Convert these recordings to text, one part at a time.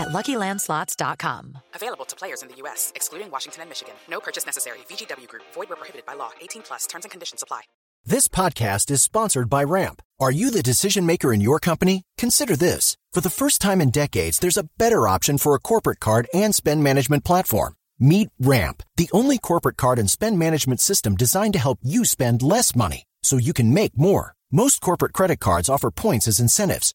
at LuckyLandSlots.com. Available to players in the U.S., excluding Washington and Michigan. No purchase necessary. VGW Group. Void where prohibited by law. 18 plus. Terms and conditions apply. This podcast is sponsored by Ramp. Are you the decision maker in your company? Consider this. For the first time in decades, there's a better option for a corporate card and spend management platform. Meet Ramp, the only corporate card and spend management system designed to help you spend less money so you can make more. Most corporate credit cards offer points as incentives,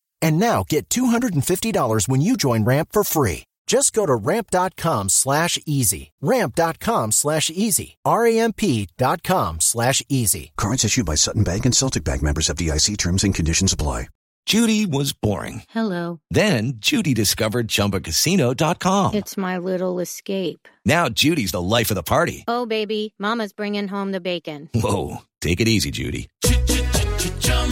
And now get $250 when you join Ramp for free. Just go to ramp.com slash easy. Ramp.com slash easy. R-A-M-P dot com slash easy. Cards issued by Sutton Bank and Celtic Bank members FDIC terms and conditions apply. Judy was boring. Hello. Then Judy discovered ChumbaCasino.com. It's my little escape. Now Judy's the life of the party. Oh, baby, Mama's bringing home the bacon. Whoa, take it easy, Judy.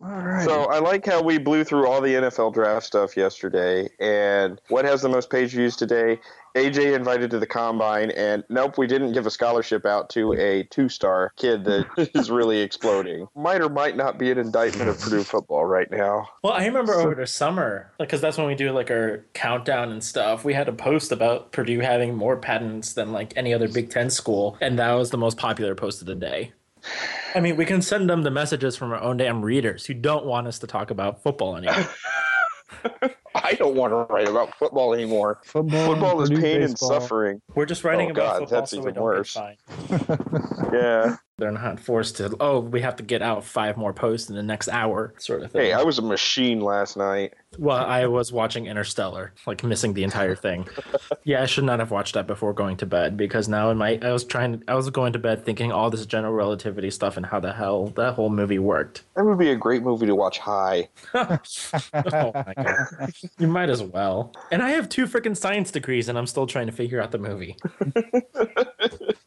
So I like how we blew through all the NFL draft stuff yesterday. And what has the most page views today? AJ invited to the combine, and nope, we didn't give a scholarship out to a two-star kid that is really exploding. Might or might not be an indictment of Purdue football right now. Well, I remember over the summer, because that's when we do like our countdown and stuff. We had a post about Purdue having more patents than like any other Big Ten school, and that was the most popular post of the day. I mean, we can send them the messages from our own damn readers who don't want us to talk about football anymore. I don't want to write about football anymore. Football, Football is Purdue pain and suffering. We're just writing Oh, about God, football that's so we even don't worse. get fined. Yeah. They're not forced to. Oh, we have to get out five more posts in the next hour, sort of thing. Hey, I was a machine last night. Well, I was watching Interstellar, like missing the entire thing. yeah, I should not have watched that before going to bed because now in my I was trying I was going to bed thinking all this general relativity stuff and how the hell that whole movie worked. That would be a great movie to watch high. oh my god. You might as well. And I have two freaking science degrees and I'm still trying to figure out the movie.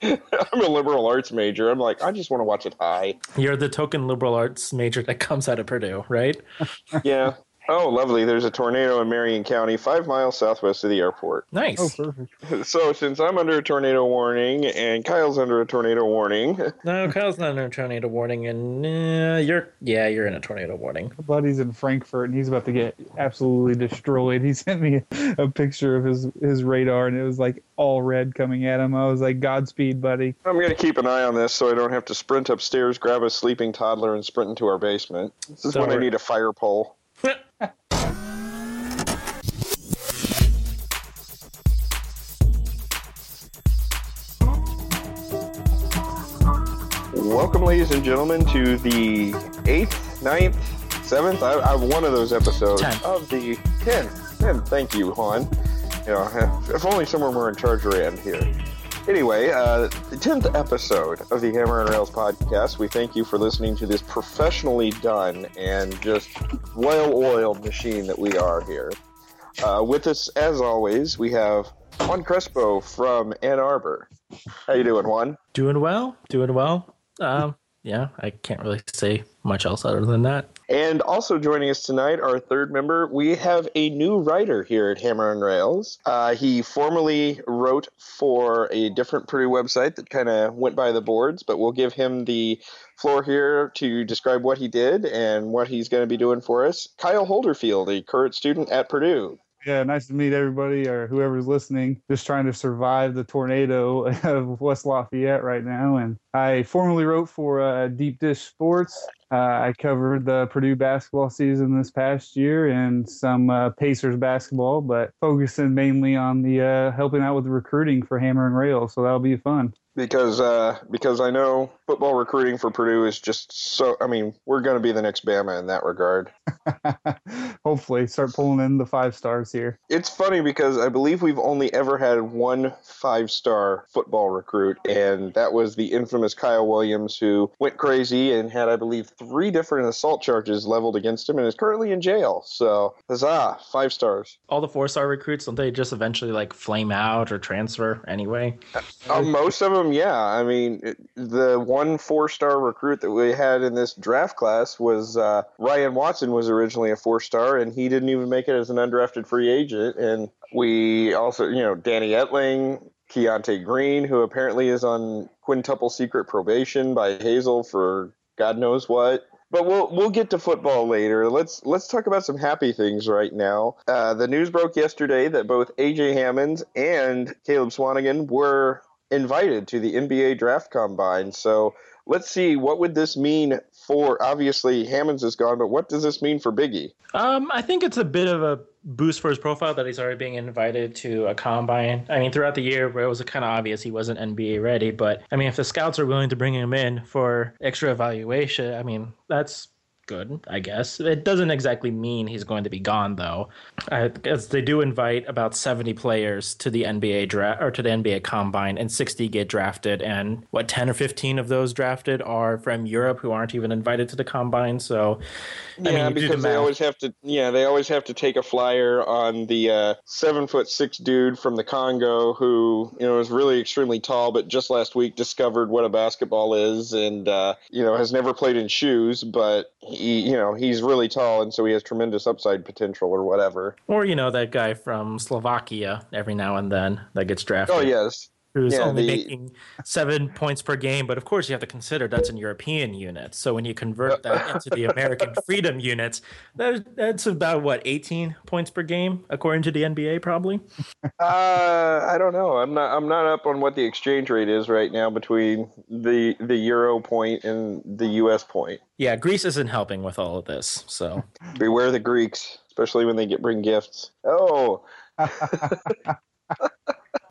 I'm a liberal arts major. I'm like, I just want to watch it high. You're the token liberal arts major that comes out of Purdue, right? Yeah. Oh, lovely. There's a tornado in Marion County, five miles southwest of the airport. Nice. Oh, perfect. So, since I'm under a tornado warning and Kyle's under a tornado warning, No, Kyle's not under a tornado warning, and uh, you're yeah, you're in a tornado warning. My buddy's in Frankfort and he's about to get absolutely destroyed. He sent me a picture of his his radar and it was like all red coming at him. I was like, Godspeed, buddy. I'm going to keep an eye on this so I don't have to sprint upstairs, grab a sleeping toddler, and sprint into our basement. This is when I need a fire pole. Welcome, ladies and gentlemen, to the eighth, ninth, seventh. I, I one of those episodes Tenth. of the tenth. Tenth. Thank you, Juan. You know, if only someone were in charge around here. Anyway, uh, the tenth episode of the Hammer and Rails podcast. We thank you for listening to this professionally done and just well-oiled machine that we are here. Uh, with us, as always, we have Juan Crespo from Ann Arbor. How you doing, Juan? Doing well, doing well. Um, yeah, I can't really say much else other than that. And also joining us tonight, our third member, we have a new writer here at Hammer and Rails. Uh, he formerly wrote for a different Purdue website that kind of went by the boards, but we'll give him the floor here to describe what he did and what he's going to be doing for us. Kyle Holderfield, a current student at Purdue. Yeah, nice to meet everybody or whoever's listening. Just trying to survive the tornado of West Lafayette right now. And I formerly wrote for uh, Deep Dish Sports. Uh, I covered the Purdue basketball season this past year and some uh, Pacers basketball, but focusing mainly on the uh, helping out with the recruiting for Hammer and Rail. So that'll be fun because uh, because I know football recruiting for Purdue is just so. I mean, we're going to be the next Bama in that regard. Hopefully, start pulling in the five stars here. It's funny because I believe we've only ever had one five star football recruit, and that was the infamous Kyle Williams, who went crazy and had, I believe, three different assault charges leveled against him, and is currently in jail. So, huzzah, five stars. All the four star recruits don't they just eventually like flame out or transfer anyway? Uh, most of them, yeah. I mean, the one four star recruit that we had in this draft class was uh, Ryan Watson was originally a four star, and he didn't even make it as an undrafted free agent. And we also, you know, Danny Etling, Keontae Green, who apparently is on quintuple secret probation by Hazel for God knows what. But we'll we'll get to football later. Let's let's talk about some happy things right now. Uh, the news broke yesterday that both AJ Hammons and Caleb Swanigan were invited to the NBA draft combine. So let's see what would this mean for obviously Hammons is gone, but what does this mean for Biggie? Um, I think it's a bit of a boost for his profile that he's already being invited to a combine. I mean, throughout the year, where it was kind of obvious he wasn't NBA ready, but I mean, if the scouts are willing to bring him in for extra evaluation, I mean, that's good, I guess. It doesn't exactly mean he's going to be gone, though, because they do invite about 70 players to the NBA draft or to the NBA combine, and 60 get drafted. And what 10 or 15 of those drafted are from Europe who aren't even invited to the combine. So, I yeah, mean, because the they always have to. Yeah, they always have to take a flyer on the uh, seven foot six dude from the Congo who you know is really extremely tall, but just last week discovered what a basketball is, and uh, you know has never played in shoes, but he, you know, he's really tall, and so he has tremendous upside potential, or whatever. Or you know, that guy from Slovakia every now and then that gets drafted. Oh yes, who's yeah, only the... making seven points per game. But of course, you have to consider that's an European unit. So when you convert that into the American Freedom units, that, that's about what eighteen points per game, according to the NBA, probably. Uh, I don't know. I'm not. I'm not up on what the exchange rate is right now between the the euro point and the U.S. point. Yeah, Greece isn't helping with all of this. So beware the Greeks, especially when they get bring gifts. Oh.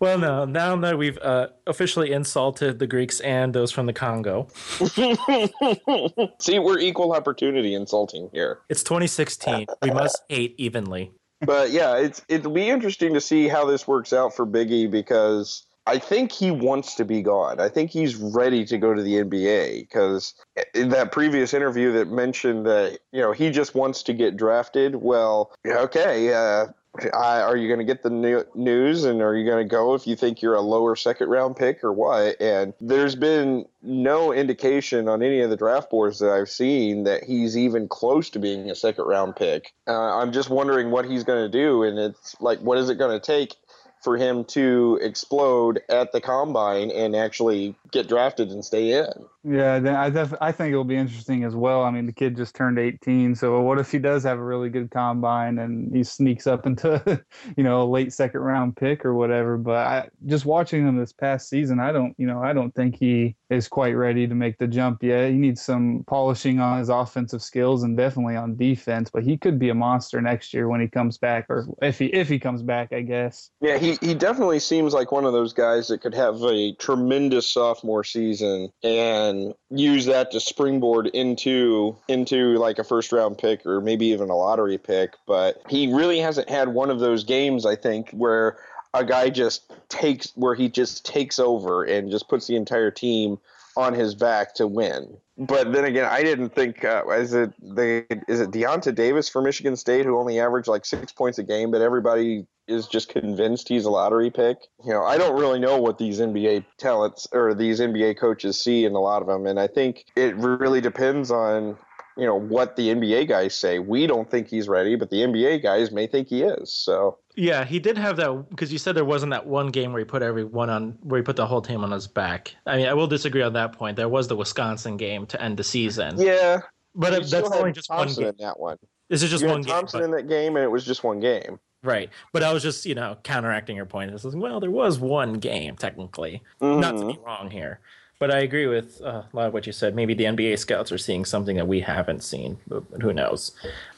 Well, no. Now that we've uh, officially insulted the Greeks and those from the Congo. See, we're equal opportunity insulting here. It's 2016. We must hate evenly. But yeah, it's it'll be interesting to see how this works out for Biggie because I think he wants to be gone. I think he's ready to go to the NBA because in that previous interview that mentioned that you know he just wants to get drafted. Well, okay, uh, are you going to get the new- news and are you going to go if you think you're a lower second round pick or what? And there's been no indication on any of the draft boards that I've seen that he's even close to being a second round pick. Uh, I'm just wondering what he's going to do. And it's like, what is it going to take for him to explode at the combine and actually get drafted and stay in? Yeah, I def- I think it'll be interesting as well. I mean, the kid just turned 18, so what if he does have a really good combine and he sneaks up into, you know, a late second round pick or whatever? But I, just watching him this past season, I don't, you know, I don't think he is quite ready to make the jump yet. He needs some polishing on his offensive skills and definitely on defense. But he could be a monster next year when he comes back, or if he if he comes back, I guess. Yeah, he he definitely seems like one of those guys that could have a tremendous sophomore season and and use that to springboard into into like a first round pick or maybe even a lottery pick. But he really hasn't had one of those games, I think, where a guy just takes where he just takes over and just puts the entire team on his back to win. But then again, I didn't think uh, is it they is it Deyonta Davis for Michigan State who only averaged like six points a game, but everybody is just convinced he's a lottery pick. You know, I don't really know what these NBA talents or these NBA coaches see in a lot of them, and I think it really depends on you know what the NBA guys say. We don't think he's ready, but the NBA guys may think he is. So Yeah, he did have that because you said there wasn't that one game where he put everyone on where he put the whole team on his back. I mean, I will disagree on that point. There was the Wisconsin game to end the season. yeah, but that's only just one Thompson game. in that one. This is just you one had game. Thompson but- in that game, and it was just one game. Right. But I was just, you know, counteracting your point. It's like, well, there was one game, technically. Not to be Mm-hmm. wrong here. But I agree with uh, a lot of what you said. Maybe the NBA scouts are seeing something that we haven't seen. But who knows?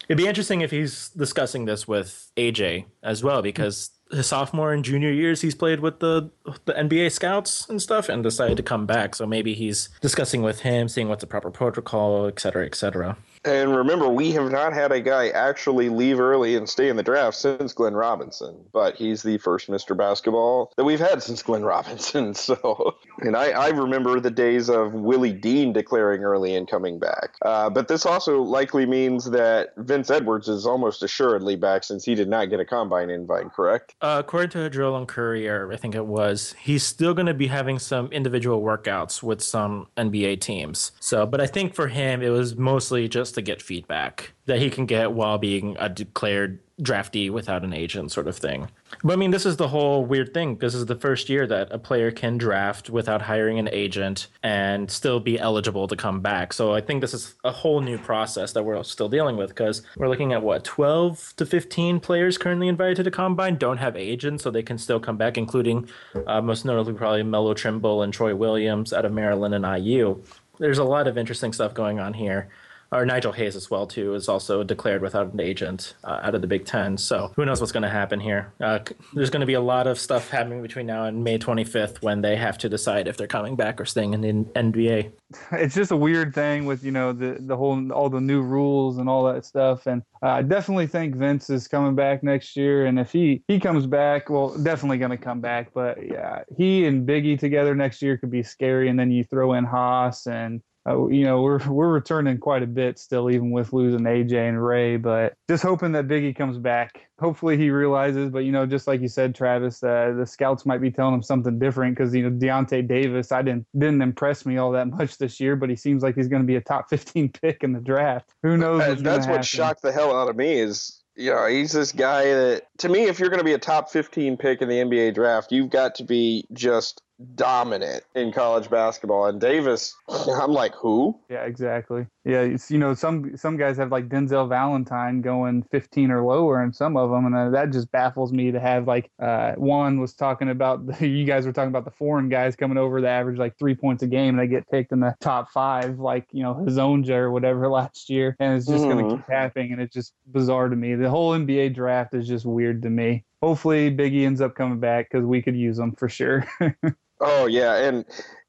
It'd be interesting if he's discussing this with AJ as well, because his sophomore and junior years, he's played with the the NBA scouts and stuff, and decided to come back. So maybe he's discussing with him, seeing what's the proper protocol, et cetera, et cetera. And remember, we have not had a guy actually leave early and stay in the draft since Glenn Robinson, but he's the first Mr. Basketball that we've had since Glenn Robinson. So, and I, I remember the days of Willie Deane declaring early and coming back. Uh, but this also likely means that Vince Edwards is almost assuredly back since he did not get a combine invite, correct? Uh, according to and Courier, I think it was, he's still going to be having some individual workouts with some NBA teams. So, but I think for him, it was mostly just to get feedback that he can get while being a declared draftee without an agent, sort of thing. But I mean, this is the whole weird thing. This is the first year that a player can draft without hiring an agent and still be eligible to come back. So I think this is a whole new process that we're still dealing with because we're looking at what 12 to 15 players currently invited to the combine don't have agents, so they can still come back, including uh, most notably probably Melo Trimble and Troy Williams out of Maryland and IU. There's a lot of interesting stuff going on here or Nigel Hayes as well too is also declared without an agent uh, out of the Big Ten. So who knows what's going to happen here? Uh, there's going to be a lot of stuff happening between now and May 25th when they have to decide if they're coming back or staying in the NBA. it's just a weird thing with you know the the whole all the new rules and all that stuff and uh, i definitely think vince is coming back next year and if he he comes back well definitely going to come back but yeah he and biggie together next year could be scary and then you throw in haas and uh, you know we're we're returning quite a bit still even with losing aj and ray but just hoping that biggie comes back hopefully he realizes but you know just like you said travis uh, the scouts might be telling him something different because you know Deyonta davis i didn't didn't impress me all that much this year but he seems like he's going to be a top 15 pick in the draft who knows Uh, that's what happen. shocked the hell out of me is you know he's this guy that to me if you're going to be a top 15 pick in the nba draft you've got to be just dominant in college basketball and davis i'm like who Yeah, exactly. Yeah, it's, you know, some some guys have like Denzel Valentine going 15 or lower, and some of them, and uh, that just baffles me to have like uh, one was talking about the, you guys were talking about the foreign guys coming over the average like three points a game, and they get picked in the top five, like you know Hezonja or whatever last year, and it's just going Mhm. to keep happening, and it's just bizarre to me. The whole NBA draft is just weird to me. Hopefully, Biggie ends up coming back because we could use him for sure. oh yeah and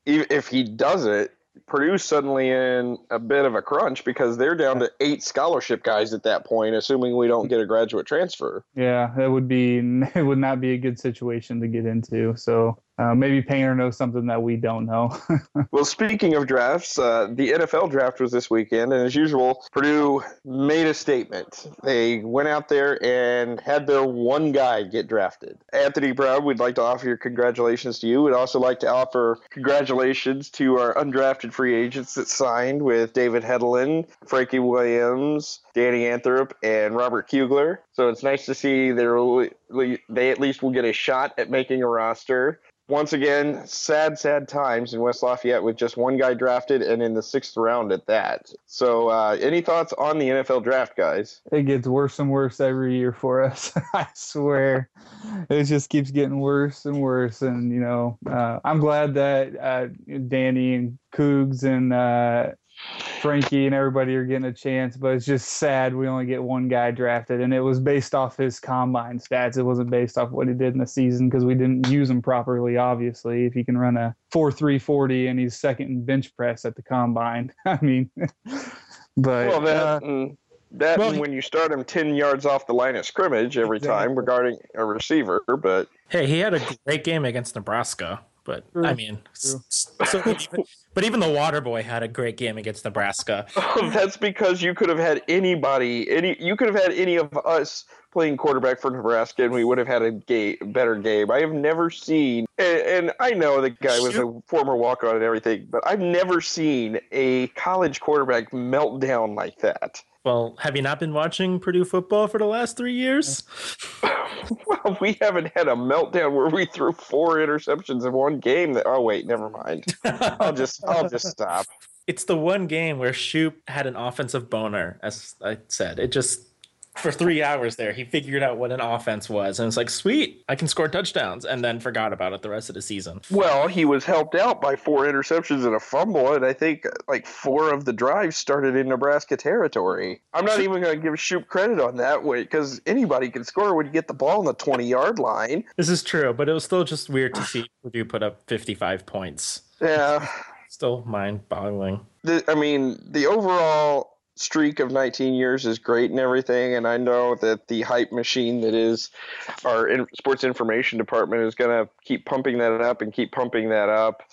if he does it Purdue's suddenly in a bit of a crunch because they're down to eight scholarship guys at that point, assuming we don't get a graduate transfer. Yeah, that would be it would not be a good situation to get into. So uh, maybe Painter knows something that we don't know. Well, speaking of drafts, uh, the NFL draft was this weekend, and as usual, Purdue made a statement. They went out there and had their one guy get drafted. Anthony Brown, we'd like to offer your congratulations to you. We'd also like to offer congratulations to our undrafted free agents that signed with David Hedelin, Frankie Williams, Danny Anthrop, and Robert Kugler. So it's nice to see they're, they at least will get a shot at making a roster once again, sad, sad times in West Lafayette with just one guy drafted and in the sixth round at that. So, uh, any thoughts on the NFL draft, guys? it gets worse and worse every year for us. I swear, it just keeps getting worse and worse. And you know, uh, I'm glad that uh, Danny and Cougs and uh, Frankie and everybody are getting a chance, but it's just sad we only get one guy drafted, and it was based off his combine stats. It wasn't based off what he did in the season because we didn't use him properly. Obviously, if he can run a four three forty and he's second in bench press at the combine, I mean, but Well, that, uh, and, that well, when you start him 10 yards off the line of scrimmage every time regarding a receiver, but Hey, he had a great game against Nebraska. But True, I mean, so even, but even the Water Boy had a great game against Nebraska. Oh, that's because you could have had anybody, any you could have had any of us playing quarterback for Nebraska, and we would have had a ga- better game. I have never seen, and, and I know the guy was a former walk-on and everything, but I've never seen a college quarterback melt down like that. Well, have you not been watching Purdue football for the last three years? Well, we haven't had a meltdown where we threw four interceptions in one game. That oh wait, never mind. I'll just I'll just stop. It's the one game where Shoop had an offensive boner, as I said. It just for three hours there, he figured out what an offense was, and it's like, sweet, I can score touchdowns, and then forgot about it the rest of the season. Well, he was helped out by four interceptions and a fumble, and I think like four of the drives started in Nebraska territory. I'm not even going to give Shoop credit on that way because anybody can score when you get the ball on the 20 yard line. This is true, but it was still just weird to see Purdue put up 55 points. Yeah, Still mind-boggling. I mean the overall streak of 19 years is great and everything, and I know that the hype machine that is our in, sports information department is going to keep pumping that up and keep pumping that up.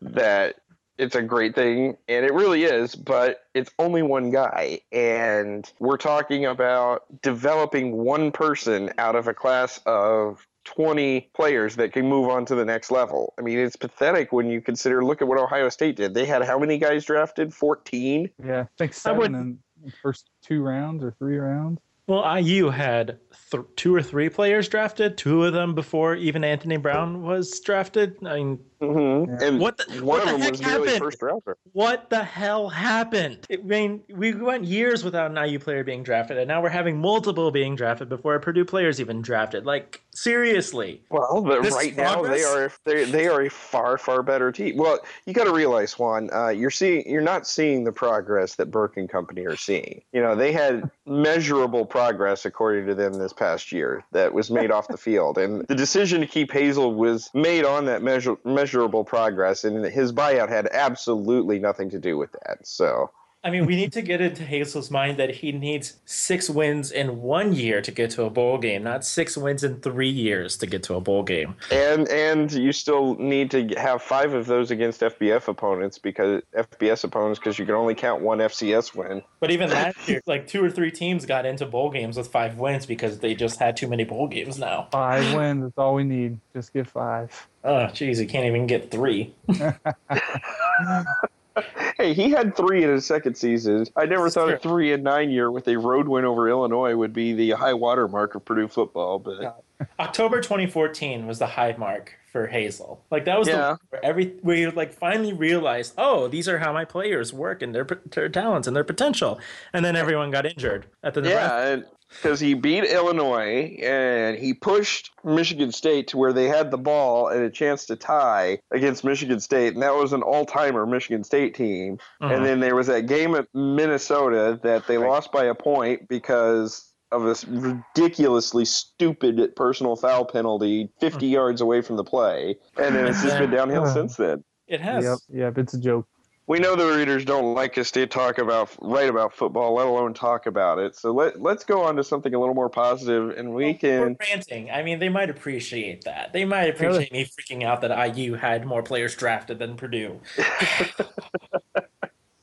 That it's a great thing, and it really is, but it's only one guy, and we're talking about developing one person out of a class of 20 players that can move on to the next level. I mean, it's pathetic when you consider look at what Ohio State did. They had how many guys drafted? 14? Yeah, I think I seven would- in the first two rounds or three rounds. Well, IU had th- two or three players drafted, two of them before even Anthony Brown was drafted. I mean, Mm-hmm. And What the- one what of the them heck was nearly happened? first rounder. what the hell happened? I mean, we went years without an IU player being drafted, and now we're having multiple being drafted before a Purdue player's even drafted. Like, seriously. Well, but This is right now they are they they are a far far better team. Well, you got to realize, Juan, uh, you're seeing you're not seeing the progress that Burke and Company are seeing. You know, they had measurable progress according to them this past year that was made off the field, and the decision to keep Hazel was made on that measure, measurable progress, and his buyout had absolutely nothing to do with that. So. I mean, we need to get into Hazel's mind that he needs six wins in one year to get to a bowl game, not six wins in three years to get to a bowl game. And and you still need to have five of those against FBF opponents because FBS opponents because you can only count one FCS win. But even last year, like two or three teams got into bowl games with five wins because they just had too many bowl games now. Five wins. That's all we need. Just get five. Oh, geez, you can't even get three. Hey, he had three in his second season. I never thought a three and nine year with a road win over Illinois would be the high water mark of Purdue football. But October 2014 was the high mark for Hazel. Like that was Yeah. the where every where you like finally realized, oh, these are how my players work and their their talents and their potential. And then everyone got injured at the end. yeah, Nebraska. Yeah, because he beat Illinois and he pushed Michigan State to where they had the ball and a chance to tie against Michigan State, and that was an all-timer Michigan State team. Mhm. And then there was that game at Minnesota that they lost by a point because of this ridiculously stupid personal foul penalty 50 yards away from the play. And then it's just been downhill since then. It has. Yep, yep. It's a joke. We know the readers don't like us to talk about write about football, let alone talk about it. So let let's go on to something a little more positive, and we We're can. ranting. I mean, they might appreciate that. They might appreciate me freaking out that IU had more players drafted than Purdue.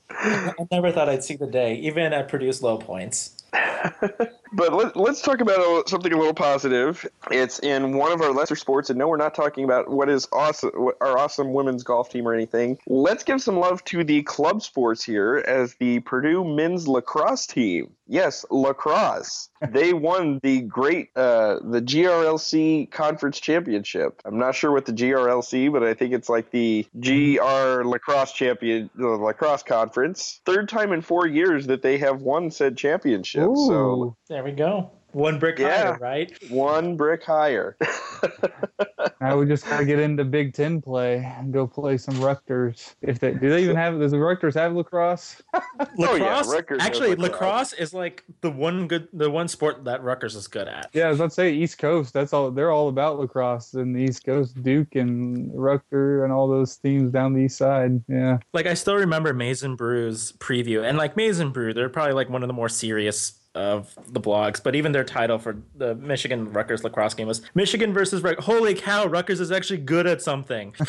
I never thought I'd see the day, even at Purdue's low points. But let, let's talk about a- something a little positive. It's in one of our lesser sports, and no, we're not talking about what is awesome, what- our awesome women's golf team or anything. Let's give some love to the club sports here as the Purdue men's lacrosse team. Yes, lacrosse. they won the great, uh, the GRLC conference championship. I'm not sure what the GRLC, but I think it's like the GR lacrosse champion, the lacrosse conference. Third time in four years that they have won said championship. So Ooh. There we go. One brick Yeah. higher, right? one brick higher. Now we just gotta get into Big Ten play and go play some Rutgers. If they do, they even have does the Rutgers have lacrosse? Oh, lacrosse. Rutgers has actually, lacrosse. lacrosse is like the one good, the one sport that Rutgers is good at. Yeah, I was about to say East Coast. That's all. They're all about lacrosse in the East Coast. Duke and Rutger and all those teams down the East Side. Yeah. Like I still remember Maize n Brew's preview, and like Maize n Brew, they're probably like one of the more serious of the blogs, but even their title for the Michigan Rutgers lacrosse game was Michigan versus Rutgers. Holy cow, Rutgers is actually good at something.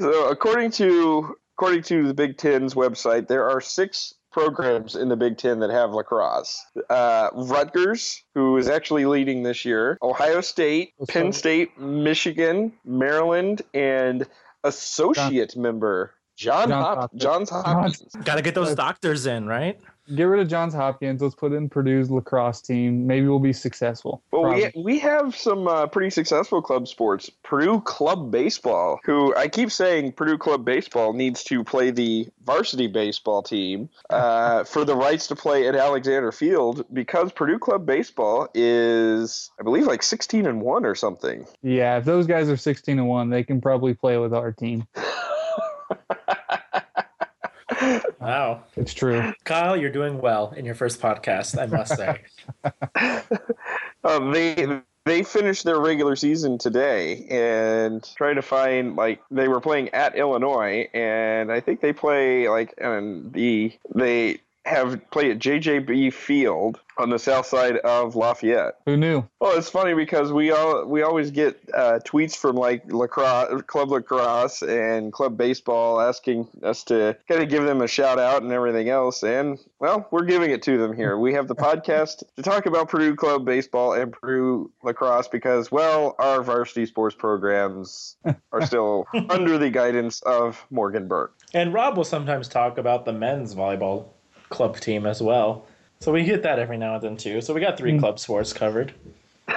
So according to according to the Big Ten's website, there are six programs in the Big Ten that have lacrosse. Uh, Rutgers, who is actually leading this year, Ohio State, Penn State, Michigan, Maryland, and associate member John Johns Hop- Hopkins. Johns Hopkins. Got to get those doctors in, right? Get rid of Johns Hopkins. Let's put in Purdue's lacrosse team. Maybe we'll be successful. Well, we, we have some uh, pretty successful club sports. Purdue Club Baseball, who I keep saying Purdue Club Baseball needs to play the varsity baseball team uh, for the rights to play at Alexander Field because Purdue Club Baseball is, I believe, like 16 and 1 or something. Yeah, if those guys are 16 and 1, they can probably play with our team. Wow. It's true. Kyle, you're doing well in your first podcast, I must say. Um, they they finished their regular season today and trying to find like they were playing at Illinois and I think they play like and the they have played at JJB Field on the south side of Lafayette. Who knew? Well, it's funny because we all we always get uh, tweets from like lacrosse, club lacrosse, and club baseball asking us to kind of give them a shout out and everything else. And well, we're giving it to them here. We have the podcast to talk about Purdue club baseball and Purdue lacrosse because well, our varsity sports programs are still under the guidance of Morgan Burke. And Rob will sometimes talk about the men's volleyball club team as well. So we get that every now and then too. So we got three club sports covered.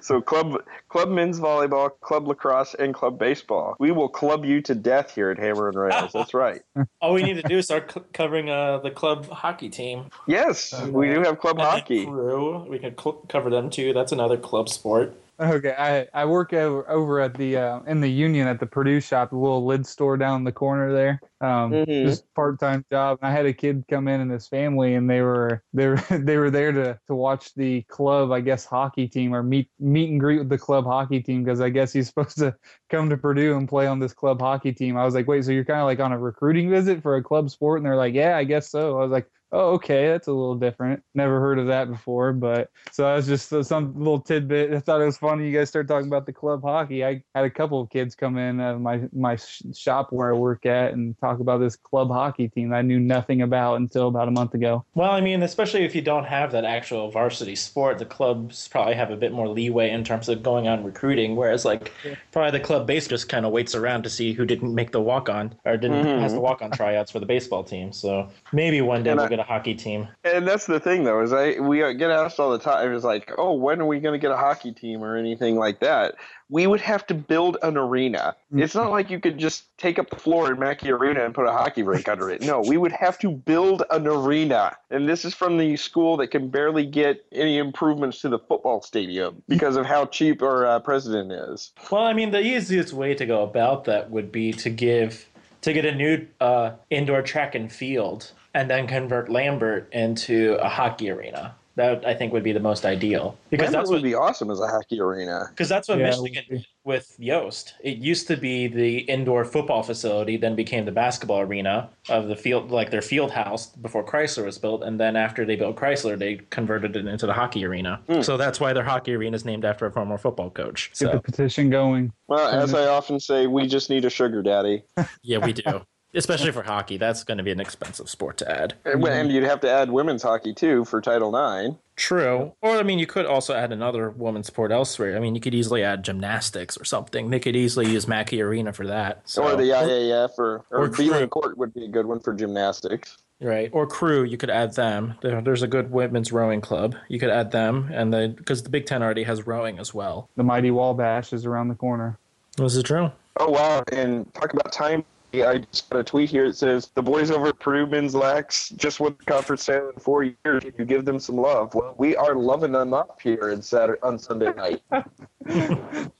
So club club men's volleyball, club lacrosse, and club baseball. We will club you to death here at Hammer and Rails. That's right. All we need to do is start c- covering uh, the club hockey team. Yes, we do have club And hockey. Crew, we can cl- cover them too. That's another club sport. Okay, I, I work over, over at the uh, in the union at the Purdue shop, the little lid store down the corner there. Um, Mhm. Just part time job. I had a kid come in and his family, and they were they were they were there to to watch the club, I guess, hockey team or meet meet and greet with the club hockey team because I guess he's supposed to come to Purdue and play on this club hockey team. I was like, wait, so you're kind of like on a recruiting visit for a club sport? And they're like, yeah, I guess so. I was like. Oh, okay, that's a little different. Never heard of that before, but so that was just uh, some little tidbit. I thought it was funny. You guys started talking about the club hockey. I had a couple of kids come in uh, my my shop where I work at and talk about this club hockey team I knew nothing about until about a month ago. Well, I mean, especially if you don't have that actual varsity sport, the clubs probably have a bit more leeway in terms of going on recruiting. Whereas, like, probably the club base just kind of waits around to see who didn't make the walk on or didn't Mhm. has the walk on tryouts for the baseball team. So maybe one day And we'll I- get a hockey team. And that's the thing, though, is I we get asked all the time. It's like, oh, when are we going to get a hockey team or anything like that? We would have to build an arena. It's not like you could just take up the floor in Mackey Arena and put a hockey rink under it. No, we would have to build an arena. And this is from the school that can barely get any improvements to the football stadium because of how cheap our uh, president is. Well, I mean, the easiest way to go about that would be to give to get a new uh, indoor track and field, and then convert Lambert into a hockey arena. That I think would be the most ideal because that would be awesome as a hockey arena. because that's what Yeah, Michigan did with Yost. It used to be the indoor football facility, then became the basketball arena of the field, like their field house before Chrysler was built, and then after they built Chrysler, they converted it into the hockey arena. Hmm. So that's why their hockey arena is named after a former football coach. Get the petition going. Well, as I often say, we just need a sugar daddy. yeah, we do. Especially for hockey, that's going to be an expensive sport to add. And and you'd have to add women's hockey too for Title IX. True. Or, I mean, you could also add another women's sport elsewhere. I mean, you could easily add gymnastics or something. They could easily use Mackey Arena for that. So, or the IAF, or, or, or Beeline crew. Court would be a good one for gymnastics. Right. Or crew, you could add them. There, there's a good women's rowing club. You could add them, and then because the Big Ten already has rowing as well. The mighty Wabash is around the corner. Was it true? Oh wow! And talk about time. I just got a tweet here. It says the boys over at Purdue men's lax just won the conference title in four years. Can you give them some love? Well, we are loving them up here in Saturday on Sunday night.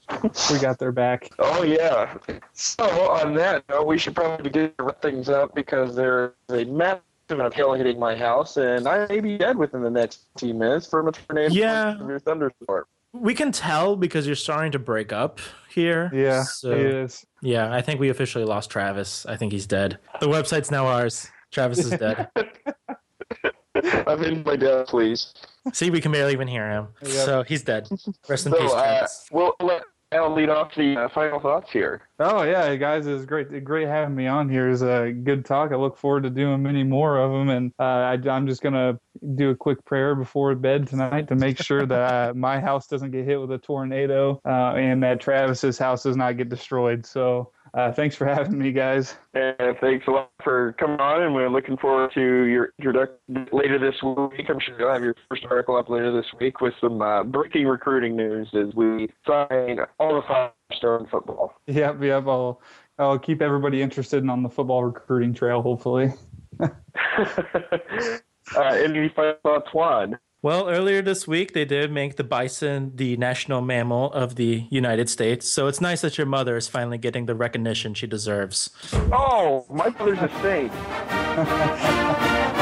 We got their back. oh yeah. So on that note, we should probably get to wrap things up because there's a massive amount of hail hitting my house, and I may be dead within the next 10 minutes from a tornado Yeah. severe thunderstorm. We can tell because you're starting to break up here. Yeah, So, it is. yeah, I think we officially lost Travis. I think he's dead. The website's now ours. Travis is dead. I'm in my death, please. See, we can barely even hear him. Yeah. So he's dead. Rest in So, peace, uh, Travis. we'll let Al lead off the uh, final thoughts here. Oh yeah, guys, it's great, great having me on here. It's a good talk. I look forward to doing many more of them, and uh, I, I'm just gonna do a quick prayer before bed tonight to make sure that uh, my house doesn't get hit with a tornado, uh, and that Travis's house does not get destroyed. So, uh, thanks for having me, guys. And thanks a lot for coming on, and we're looking forward to your introduction later this week. I'm sure you'll have your first article up later this week with some uh, breaking recruiting news as we sign all the five star in football. Yep, yep. I'll I'll keep everybody interested in on the football recruiting trail, hopefully. uh, any final thoughts, Juan? Well, earlier this week, they did make the bison the national mammal of the United States. So it's nice that your mother is finally getting the recognition she deserves. Oh, my mother's a saint.